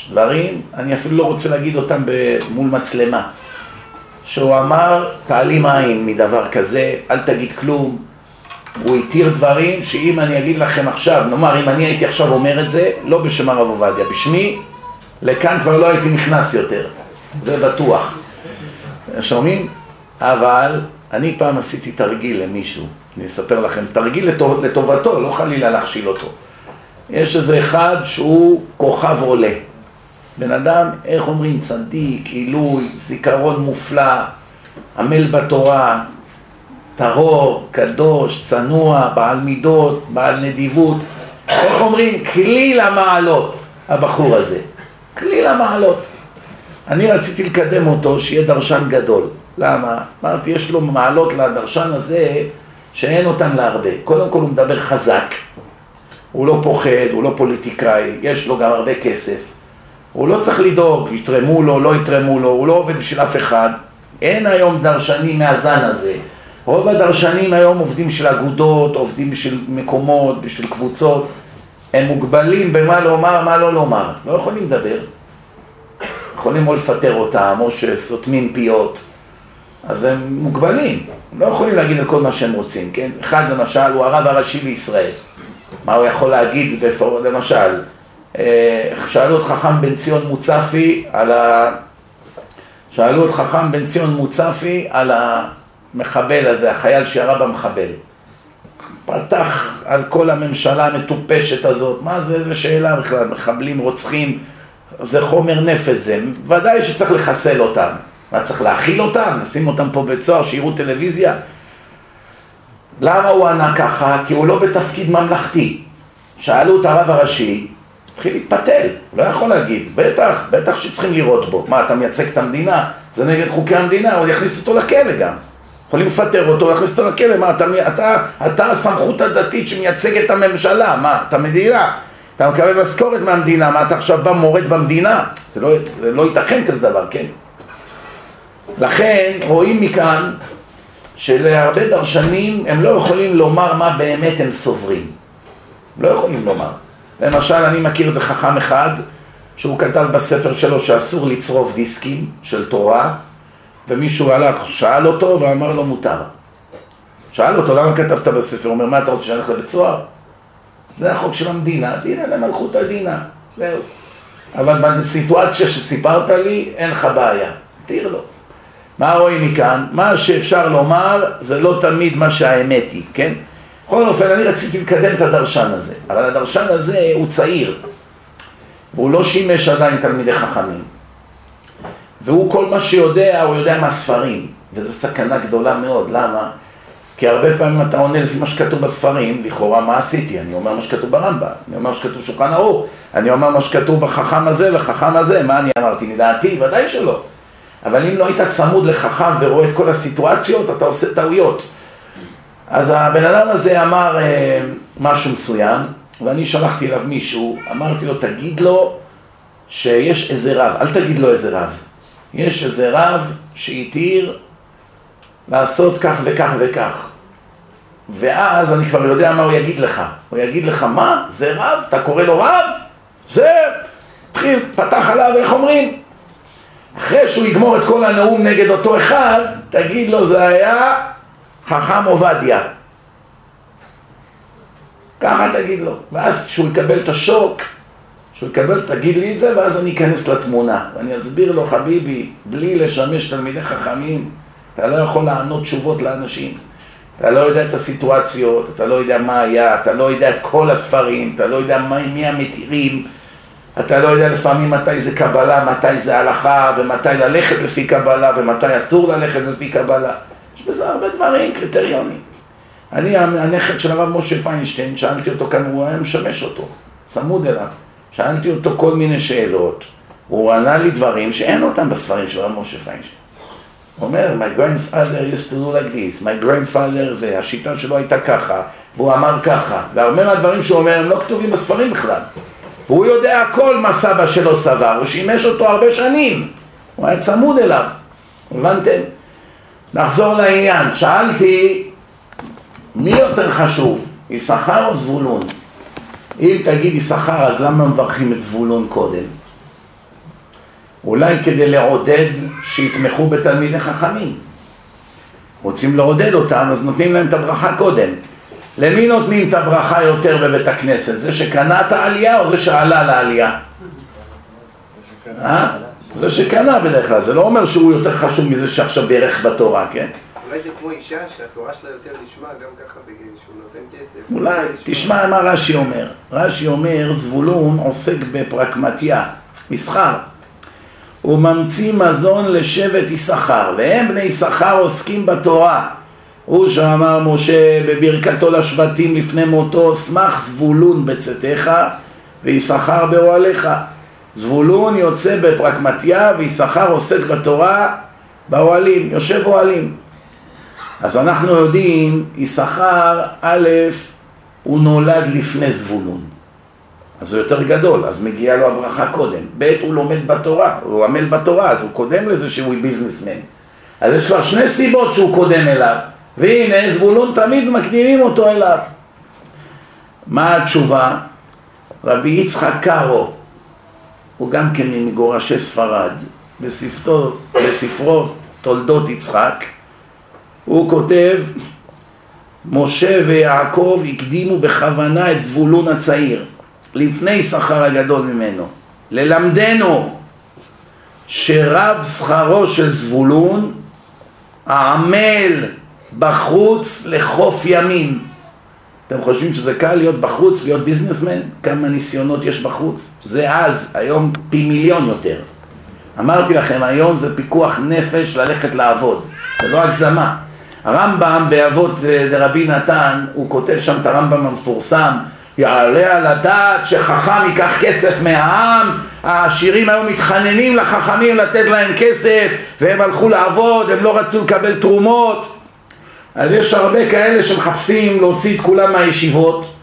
דברים, אני אפילו לא רוצה להגיד אותם מול מצלמה. שהוא אמר, תעלים עין מדבר כזה, אל תגיד כלום. הוא התיר דברים שאם אני אגיד לכם עכשיו, נאמר, אם אני הייתי עכשיו אומר את זה, לא בשם הרב עובדיה, בשמי, לכאן כבר לא הייתי נכנס יותר, זה בטוח. שומעים? אבל אני פעם עשיתי תרגיל למישהו, אני אספר לכם, תרגיל לטוב, לטובתו, לא חלילה להכשיל אותו. יש איזה אחד שהוא כוכב עולה. בן אדם, איך אומרים, צדיק, עילוי, זיכרון מופלא, עמל בתורה, טהור, קדוש, צנוע, בעל מידות, בעל נדיבות. איך אומרים? כליל המעלות, הבחור הזה. כליל המעלות. אני רציתי לקדם אותו, שיהיה דרשן גדול. למה? אמרתי, יש לו מעלות לדרשן הזה שאין אותן להרבה. קודם כל הוא מדבר חזק, הוא לא פוחד, הוא לא פוליטיקאי, יש לו גם הרבה כסף. הוא לא צריך לדאוג, יתרמו לו, לא יתרמו לו, הוא לא עובד בשביל אף אחד. אין היום דרשנים מהזן הזה. רוב הדרשנים היום עובדים בשביל אגודות, עובדים בשביל מקומות, בשביל קבוצות. הם מוגבלים במה לומר, מה לא לומר. לא יכולים לדבר. יכולים או לפטר אותם, או שסותמים פיות. אז הם מוגבלים. הם לא יכולים להגיד על כל מה שהם רוצים, כן? אחד למשל הוא הרב הראשי לישראל. מה הוא יכול להגיד, למשל, שאלו את חכם בן ציון מוצפי על ה... שאלו את חכם בן ציון מוצפי על המחבל הזה, החייל שירה במחבל. פתח על כל הממשלה המטופשת הזאת, מה זה, איזה שאלה בכלל, מחבלים, רוצחים, זה חומר נפץ זה, ודאי שצריך לחסל אותם. מה, צריך להאכיל אותם? לשים אותם פה בית סוהר, שיראו טלוויזיה? למה הוא ענה ככה? כי הוא לא בתפקיד ממלכתי. שאלו את הרב הראשי, התחיל להתפתל, לא יכול להגיד, בטח, בטח שצריכים לראות בו. מה, אתה מייצג את המדינה? זה נגד חוקי המדינה, הוא יכניס אותו לכלא גם. יכולים לפטר אותו, יכניס אותו לכלא, מה, אתה, אתה, אתה הסמכות הדתית שמייצג את הממשלה, מה, אתה מדינה, אתה מקבל משכורת מהמדינה, מה, אתה עכשיו בא מורד במדינה? זה לא, זה לא ייתכן כזה דבר, כן? לכן רואים מכאן שלהרבה דרשנים הם לא יכולים לומר מה באמת הם סוברים. לא יכולים לומר. למשל, אני מכיר איזה חכם אחד שהוא כתב בספר שלו שאסור לצרוב דיסקים של תורה ומישהו הלך, שאל אותו ואמר לו מותר. שאל אותו, למה כתבת בספר? הוא אומר, מה אתה רוצה שאני אלך לבית סוהר? זה החוק של המדינה, דינא למלכות הדינה, זהו. אבל בסיטואציה שסיפרת לי, אין לך בעיה, תיר לו. מה רואים מכאן? מה שאפשר לומר זה לא תמיד מה שהאמת היא, כן? בכל אופן, אני רציתי לקדם את הדרשן הזה, אבל הדרשן הזה הוא צעיר, והוא לא שימש עדיין תלמידי חכמים. והוא כל מה שיודע, הוא יודע מהספרים, וזו סכנה גדולה מאוד, למה? כי הרבה פעמים אתה עונה לפי מה שכתוב בספרים, לכאורה מה עשיתי? אני אומר מה שכתוב ברמב"ם, אני אומר מה שכתוב שולחן ערוך, אני אומר מה שכתוב בחכם הזה וחכם הזה, מה אני אמרתי? מדעתי? ודאי שלא. אבל אם לא היית צמוד לחכם ורואה את כל הסיטואציות, אתה עושה טעויות. אז הבן אדם הזה אמר אה, משהו מסוים, ואני שלחתי אליו מישהו, אמרתי לו, תגיד לו שיש איזה רב, אל תגיד לו איזה רב. יש איזה רב שהתיר לעשות כך וכך וכך. ואז אני כבר יודע מה הוא יגיד לך. הוא יגיד לך, מה? זה רב? אתה קורא לו רב? זה... התחיל, פתח עליו, איך אומרים? אחרי שהוא יגמור את כל הנאום נגד אותו אחד, תגיד לו, זה היה חכם עובדיה. ככה תגיד לו. ואז כשהוא יקבל את השוק, כשהוא יקבל, תגיד לי את זה, ואז אני אכנס לתמונה. ואני אסביר לו, חביבי, בלי לשמש תלמידי חכמים, אתה לא יכול לענות תשובות לאנשים. אתה לא יודע את הסיטואציות, אתה לא יודע מה היה, אתה לא יודע את כל הספרים, אתה לא יודע מי המתירים, אתה לא יודע לפעמים מתי זה קבלה, מתי זה הלכה, ומתי ללכת לפי קבלה, ומתי אסור ללכת לפי קבלה. יש בזה הרבה דברים, קריטריונים. אני, הנכד של הרב משה פיינשטיין, שאלתי אותו כאן, הוא היה משמש אותו, צמוד אליו. שאלתי אותו כל מיני שאלות, הוא ענה לי דברים שאין אותם בספרים של הרב משה פיינשטיין. הוא אומר, my grandfather used to do like this, my grandfather זה, השיטה שלו הייתה ככה, והוא אמר ככה, והרבה מהדברים שהוא אומר הם לא כתובים בספרים בכלל. והוא יודע הכל מה סבא שלו סבר, הוא שימש אותו הרבה שנים. הוא היה צמוד אליו, הבנתם? נחזור לעניין, שאלתי מי יותר חשוב, יששכר או זבולון? אם תגיד יששכר אז למה מברכים את זבולון קודם? אולי כדי לעודד שיתמכו בתלמידי חכמים. רוצים לעודד אותם, אז נותנים להם את הברכה קודם. למי נותנים את הברכה יותר בבית הכנסת? זה שקנה את העלייה או זה שעלה לעלייה? אה? זה שקנה בדרך כלל, זה לא אומר שהוא יותר חשוב מזה שעכשיו בירך בתורה, כן? אולי זה כמו אישה שהתורה שלה יותר נשמע גם ככה בגלל שהוא נותן כסף. אולי, תשמע מה רש"י אומר. רש"י אומר, זבולון עוסק בפרקמטיה, מסחר. הוא ממציא מזון לשבט יששכר, והם בני יששכר עוסקים בתורה. הוא שאמר משה בברכתו לשבטים לפני מותו, שמח זבולון בצאתך ויששכר באוהליך. זבולון יוצא בפרקמטיה ויששכר עוסק בתורה באוהלים, יושב אוהלים. אז אנחנו יודעים, יששכר, א', הוא נולד לפני זבולון. אז הוא יותר גדול, אז מגיעה לו הברכה קודם. ב', הוא לומד בתורה, הוא עמל בתורה, אז הוא קודם לזה שהוא ביזנסמן. אז יש כבר שני סיבות שהוא קודם אליו. והנה, זבולון תמיד מקדימים אותו אליו. מה התשובה? רבי יצחק קארו, הוא גם כן ממגורשי ספרד, בספרו, בספרו תולדות יצחק, הוא כותב, משה ויעקב הקדימו בכוונה את זבולון הצעיר, לפני שכר הגדול ממנו, ללמדנו שרב שכרו של זבולון העמל בחוץ לחוף ימים. אתם חושבים שזה קל להיות בחוץ, להיות ביזנסמן? כמה ניסיונות יש בחוץ? זה אז, היום פי מיליון יותר. אמרתי לכם, היום זה פיקוח נפש ללכת לעבוד, זה לא הגזמה. הרמב"ם באבות אה, דרבי נתן, הוא כותב שם את הרמב"ם המפורסם, יעלה על הדעת שחכם ייקח כסף מהעם, העשירים היו מתחננים לחכמים לתת להם כסף והם הלכו לעבוד, הם לא רצו לקבל תרומות אז יש הרבה כאלה שמחפשים להוציא את כולם מהישיבות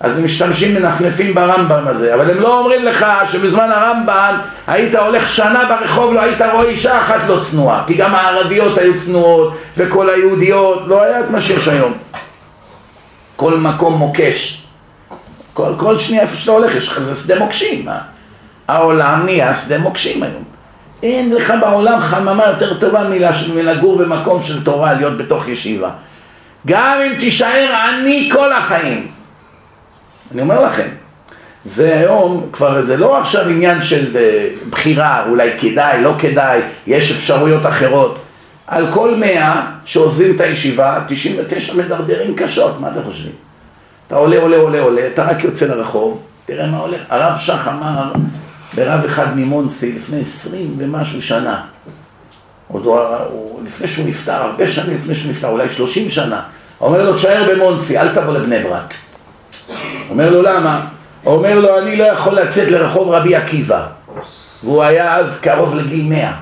אז הם משתמשים מנפנפים ברמב"ם הזה. אבל הם לא אומרים לך שבזמן הרמב"ם היית הולך שנה ברחוב לא היית רואה אישה אחת לא צנועה כי גם הערביות היו צנועות וכל היהודיות לא היה את מה שיש היום. כל מקום מוקש. כל, כל שנייה איפה שאתה הולך יש לך זה שדה מוקשים? העולם נהיה שדה מוקשים היום אין לך בעולם חממה יותר טובה מלגור במקום של תורה, להיות בתוך ישיבה. גם אם תישאר עני כל החיים. אני אומר לכם, זה היום, כבר זה לא עכשיו עניין של אה, בחירה, אולי כדאי, לא כדאי, יש אפשרויות אחרות. על כל מאה שעוזבים את הישיבה, 99 מדרדרים קשות, מה אתם חושבים? אתה עולה, עולה, עולה, עולה, אתה רק יוצא לרחוב, תראה מה הולך. הרב שך אמר ברב אחד ממונסי לפני עשרים ומשהו שנה, עוד הוא, הוא, לפני שהוא נפטר, הרבה שנים לפני שהוא נפטר, אולי שלושים שנה, אומר לו, תשאר במונסי, אל תבוא לבני ברק. אומר לו, למה? אומר לו, אני לא יכול לצאת לרחוב רבי עקיבא. והוא היה אז קרוב לגיל מאה.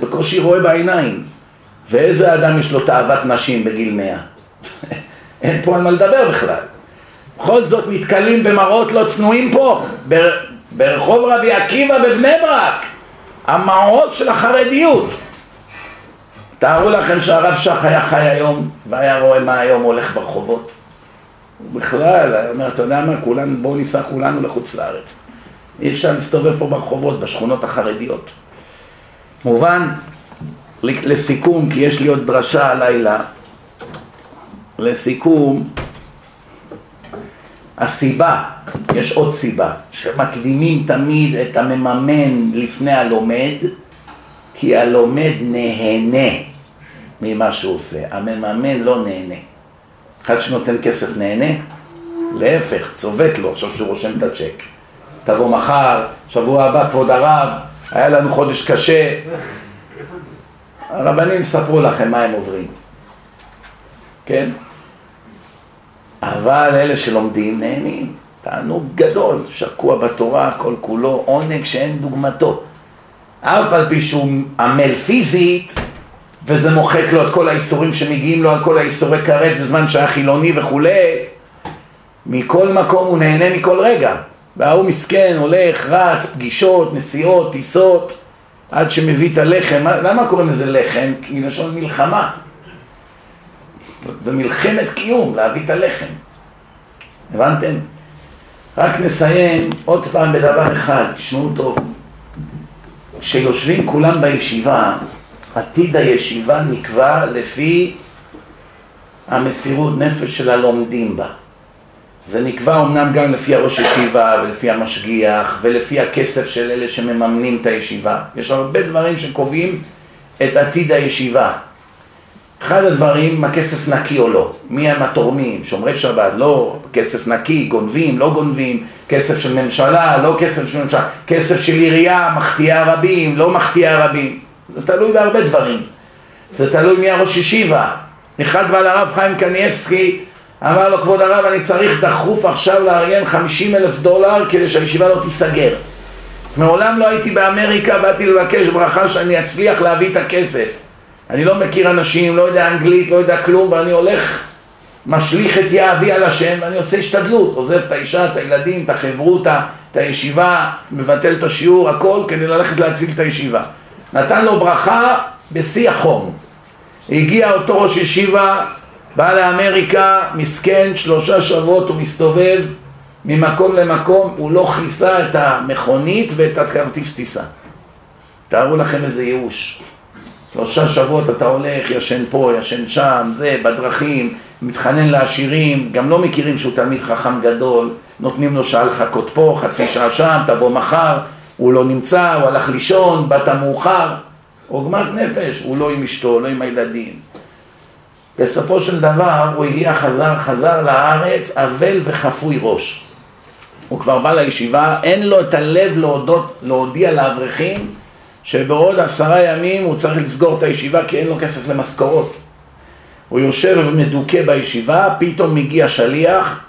בקושי רואה בעיניים. ואיזה אדם יש לו תאוות נשים בגיל מאה? אין פה על מה לדבר בכלל. בכל זאת נתקלים במראות לא צנועים פה, ברחוב רבי עקיבא בבני ברק, המראות של החרדיות. תארו לכם שהרב שך היה חי היום והיה רואה מה היום הולך ברחובות. בכלל, היה אומר, אתה יודע מה, כולנו, בואו ניסע כולנו לחוץ לארץ. אי אפשר להסתובב פה ברחובות, בשכונות החרדיות. מובן, לסיכום, כי יש לי עוד דרשה הלילה, לסיכום, הסיבה, יש עוד סיבה, שמקדימים תמיד את המממן לפני הלומד, כי הלומד נהנה ממה שהוא עושה, המממן לא נהנה. אחד שנותן כסף נהנה? להפך, צובט לו עכשיו שהוא רושם את הצ'ק. תבוא מחר, שבוע הבא, כבוד הרב, היה לנו חודש קשה. הרבנים ספרו לכם מה הם עוברים, כן? אבל אלה שלומדים נהנים, תענוג גדול, שקוע בתורה, כל כולו עונג שאין דוגמתו. אף על פי שהוא עמל פיזית, וזה מוחק לו את כל האיסורים שמגיעים לו על כל האיסורי כרת בזמן שהיה חילוני וכולי, מכל מקום הוא נהנה מכל רגע. וההוא מסכן, הולך, רץ, פגישות, נסיעות, טיסות, עד שמביא את הלחם. מה- למה קוראים לזה לחם? מלשון מלחמה. זה מלחמת קיום, להביא את הלחם. הבנתם? רק נסיים עוד פעם בדבר אחד, תשמעו טוב. כשיושבים כולם בישיבה, עתיד הישיבה נקבע לפי המסירות נפש של הלומדים בה. זה נקבע אמנם גם לפי הראש ישיבה ולפי המשגיח ולפי הכסף של אלה שמממנים את הישיבה. יש הרבה דברים שקובעים את עתיד הישיבה. אחד הדברים, אם הכסף נקי או לא. מי הם התורמים? שומרי שבת, לא, כסף נקי, גונבים, לא גונבים, כסף של ממשלה, לא כסף של ממשלה, כסף של עירייה, מחטיאה רבים, לא מחטיאה רבים. זה תלוי בהרבה דברים. זה תלוי מי הראש ישיבה. אחד בא לרב חיים קניאבסקי, אמר לו, כבוד הרב, אני צריך דחוף עכשיו לארגן 50 אלף דולר כדי שהישיבה לא תיסגר. מעולם לא הייתי באמריקה, באתי לבקש ברכה שאני אצליח להביא את הכסף. אני לא מכיר אנשים, לא יודע אנגלית, לא יודע כלום, ואני הולך, משליך את יהבי על השם, ואני עושה השתדלות, עוזב את האישה, את הילדים, את החברותה, את הישיבה, מבטל את השיעור, הכל, כדי ללכת להציל את הישיבה. נתן לו ברכה בשיא החום. הגיע אותו ראש ישיבה, בא לאמריקה, מסכן, שלושה שבועות הוא מסתובב ממקום למקום, הוא לא כיסה את המכונית ואת הכרטיס טיסה. תארו לכם איזה ייאוש. שלושה שבועות אתה הולך, ישן פה, ישן שם, זה, בדרכים, מתחנן לעשירים, גם לא מכירים שהוא תלמיד חכם גדול, נותנים לו שעה לחכות פה, חצי שעה שם, תבוא מחר, הוא לא נמצא, הוא הלך לישון, באת מאוחר, עוגמת נפש, הוא לא עם אשתו, לא עם הילדים. בסופו של דבר הוא הגיע, חזר, חזר לארץ, אבל וחפוי ראש. הוא כבר בא לישיבה, אין לו את הלב להודות, להודיע לאברכים שבעוד עשרה ימים הוא צריך לסגור את הישיבה כי אין לו כסף למשכורות. הוא יושב מדוכא בישיבה, פתאום מגיע שליח,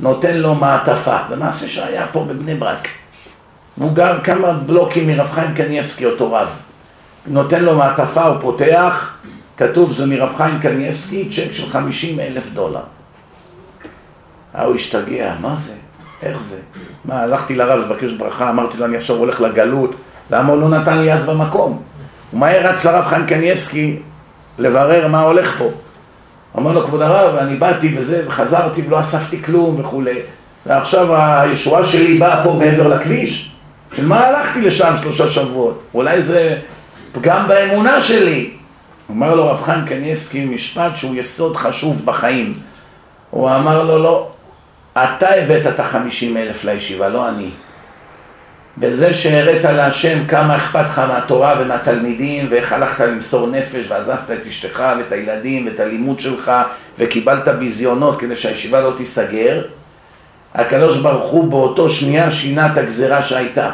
נותן לו מעטפה. זה מעשה שהיה פה בבני ברק. הוא גר כמה בלוקים מרב חיים קניאבסקי, אותו רב. נותן לו מעטפה, הוא פותח, כתוב זה מרב חיים קניאבסקי, צ'ק של 50 אלף דולר. ההוא השתגע, מה זה? איך זה? מה, הלכתי לרב לבקש ברכה, אמרתי לו אני עכשיו הולך לגלות, למה הוא לא נתן לי אז במקום? הוא מהר רץ לרב חיים קניאבסקי לברר מה הולך פה. אמר לו, כבוד הרב, אני באתי וזה, וחזרתי ולא אספתי כלום וכולי, ועכשיו הישועה שלי באה פה מעבר לכביש? של מה הלכתי לשם שלושה שבועות? אולי זה פגם באמונה שלי. אמר לו רב חיים קניאבסקי משפט שהוא יסוד חשוב בחיים. הוא אמר לו, לא, אתה הבאת את החמישים אלף לישיבה, לא אני. בזה שהראית להשם כמה אכפת לך מהתורה ומהתלמידים ואיך הלכת למסור נפש ועזבת את אשתך ואת הילדים ואת הלימוד שלך וקיבלת ביזיונות כדי שהישיבה לא תיסגר הקדוש ברוך הוא באותו שנייה שינה את הגזרה שהייתה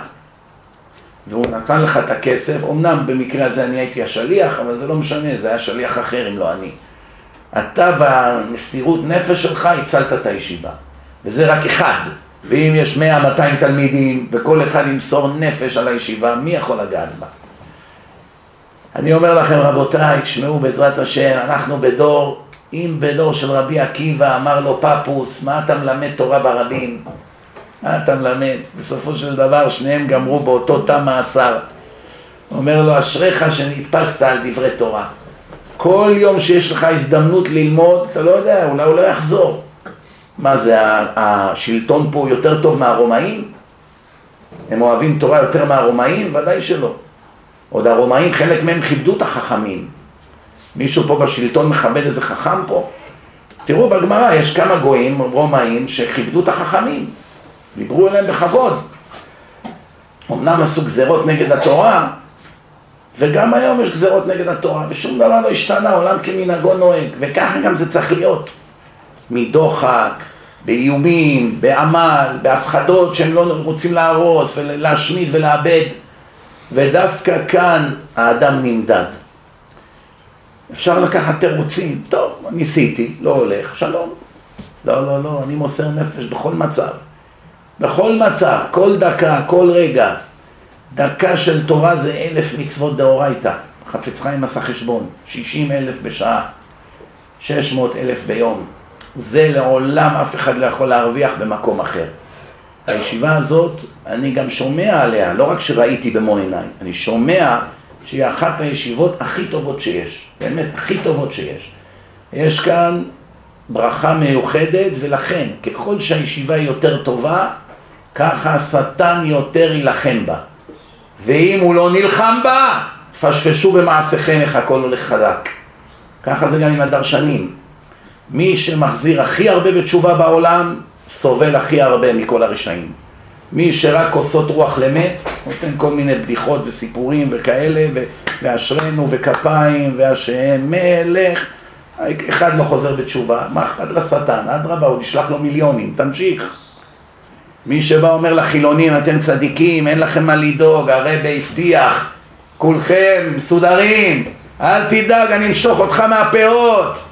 והוא נתן לך את הכסף, אמנם במקרה הזה אני הייתי השליח, אבל זה לא משנה, זה היה שליח אחר אם לא אני. אתה במסירות נפש שלך הצלת את הישיבה, וזה רק אחד. ואם יש 100-200 תלמידים וכל אחד ימסור נפש על הישיבה, מי יכול לגעת בה? אני אומר לכם רבותיי, תשמעו בעזרת השם, אנחנו בדור, אם בדור של רבי עקיבא אמר לו פפוס, מה אתה מלמד תורה ברבים? מה אתה מלמד? בסופו של דבר שניהם גמרו באותו תא מאסר. אומר לו, אשריך שנתפסת על דברי תורה. כל יום שיש לך הזדמנות ללמוד, אתה לא יודע, אולי הוא לא יחזור. מה זה, השלטון פה יותר טוב מהרומאים? הם אוהבים תורה יותר מהרומאים? ודאי שלא. עוד הרומאים, חלק מהם כיבדו את החכמים. מישהו פה בשלטון מכבד איזה חכם פה? תראו בגמרא, יש כמה גויים רומאים שכיבדו את החכמים. דיברו אליהם בכבוד. אמנם עשו גזרות נגד התורה, וגם היום יש גזרות נגד התורה, ושום דבר לא השתנה, עולם כמנהגו נוהג, וככה גם זה צריך להיות. מדוחק, באיומים, בעמל, בהפחדות שהם לא רוצים להרוס ולהשמיד ולאבד, ודווקא כאן האדם נמדד. אפשר לקחת תירוצים, טוב, ניסיתי, לא הולך, שלום. לא, לא, לא, אני מוסר נפש בכל מצב. בכל מצב, כל דקה, כל רגע. דקה של תורה זה אלף מצוות דאורייתא. חפץ חיים עשה חשבון, שישים אלף בשעה, שש מאות אלף ביום. זה לעולם אף אחד לא יכול להרוויח במקום אחר. הישיבה הזאת, אני גם שומע עליה, לא רק שראיתי במו עיניי, אני שומע שהיא אחת הישיבות הכי טובות שיש, באמת הכי טובות שיש. יש כאן ברכה מיוחדת, ולכן ככל שהישיבה היא יותר טובה, ככה השטן יותר יילחם בה. ואם הוא לא נלחם בה, פשפשו במעשיכם איך הכל הולך חלק. ככה זה גם עם הדרשנים. מי שמחזיר הכי הרבה בתשובה בעולם, סובל הכי הרבה מכל הרשעים. מי שרק כוסות רוח למת, נותן כל מיני בדיחות וסיפורים וכאלה, ואשרנו וכפיים, והשם מלך. אחד לא חוזר בתשובה, מה אכפת לשטן? אדרבה, הוא נשלח לו מיליונים, תמשיך. מי שבא אומר לחילונים, אתם צדיקים, אין לכם מה לדאוג, הרבי הבטיח, כולכם מסודרים, אל תדאג, אני אמשוך אותך מהפאות.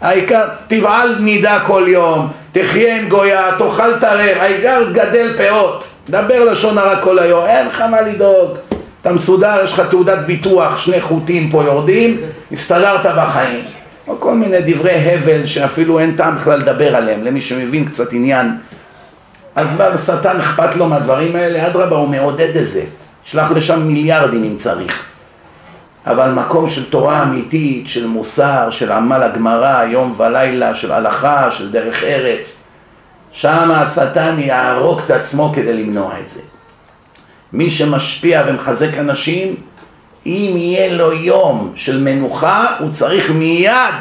העיקר, תבעל נידה כל יום, תחיה עם גויה, תאכל טרף, העיקר גדל פאות. דבר לשון הרע כל היום, אין לך מה לדאוג. אתה מסודר, יש לך תעודת ביטוח, שני חוטים פה יורדים, הסתדרת בחיים. או כל מיני דברי הבל שאפילו אין טעם בכלל לדבר עליהם, למי שמבין קצת עניין. אז מה, השטן אכפת לו מהדברים האלה? אדרבה, הוא מעודד את זה. שלח לשם מיליארדים אם צריך. אבל מקום של תורה אמיתית, של מוסר, של עמל הגמרא, יום ולילה, של הלכה, של דרך ארץ, שם השטן יהרוג את עצמו כדי למנוע את זה. מי שמשפיע ומחזק אנשים, אם יהיה לו יום של מנוחה, הוא צריך מיד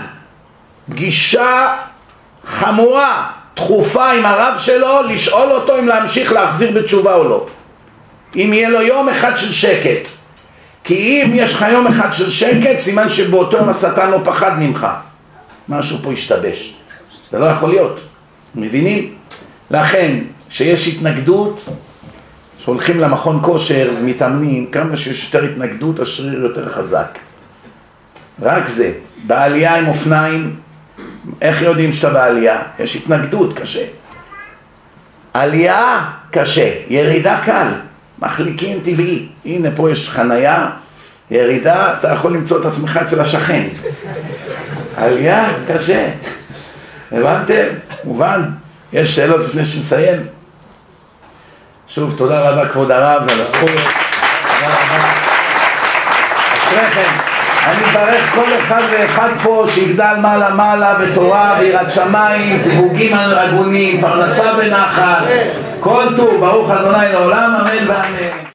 פגישה חמורה, דחופה עם הרב שלו, לשאול אותו אם להמשיך להחזיר בתשובה או לא. אם יהיה לו יום אחד של שקט. כי אם יש לך יום אחד של שקט, סימן שבאותו יום השטן לא פחד ממך. משהו פה השתבש. זה לא יכול להיות. מבינים? לכן, שיש התנגדות, שהולכים למכון כושר ומתאמנים, כמה שיש יותר התנגדות, השריר יותר חזק. רק זה. בעלייה עם אופניים, איך יודעים שאתה בעלייה? יש התנגדות, קשה. עלייה, קשה. ירידה, קל. מחליקים טבעי. הנה פה יש חנייה, ירידה, אתה יכול למצוא את עצמך אצל השכן. עלייה, קשה. הבנתם? מובן? יש שאלות לפני שנסיים? שוב, תודה רבה כבוד הרב על הזכות. תודה רבה. אשריכם. אני מברך כל אחד ואחד פה שיגדל מעלה מעלה בתורה ויראת שמיים, זיווגים הגונים, פרנסה בנחת, כל טוב, ברוך ה' לעולם, אמן ואמן.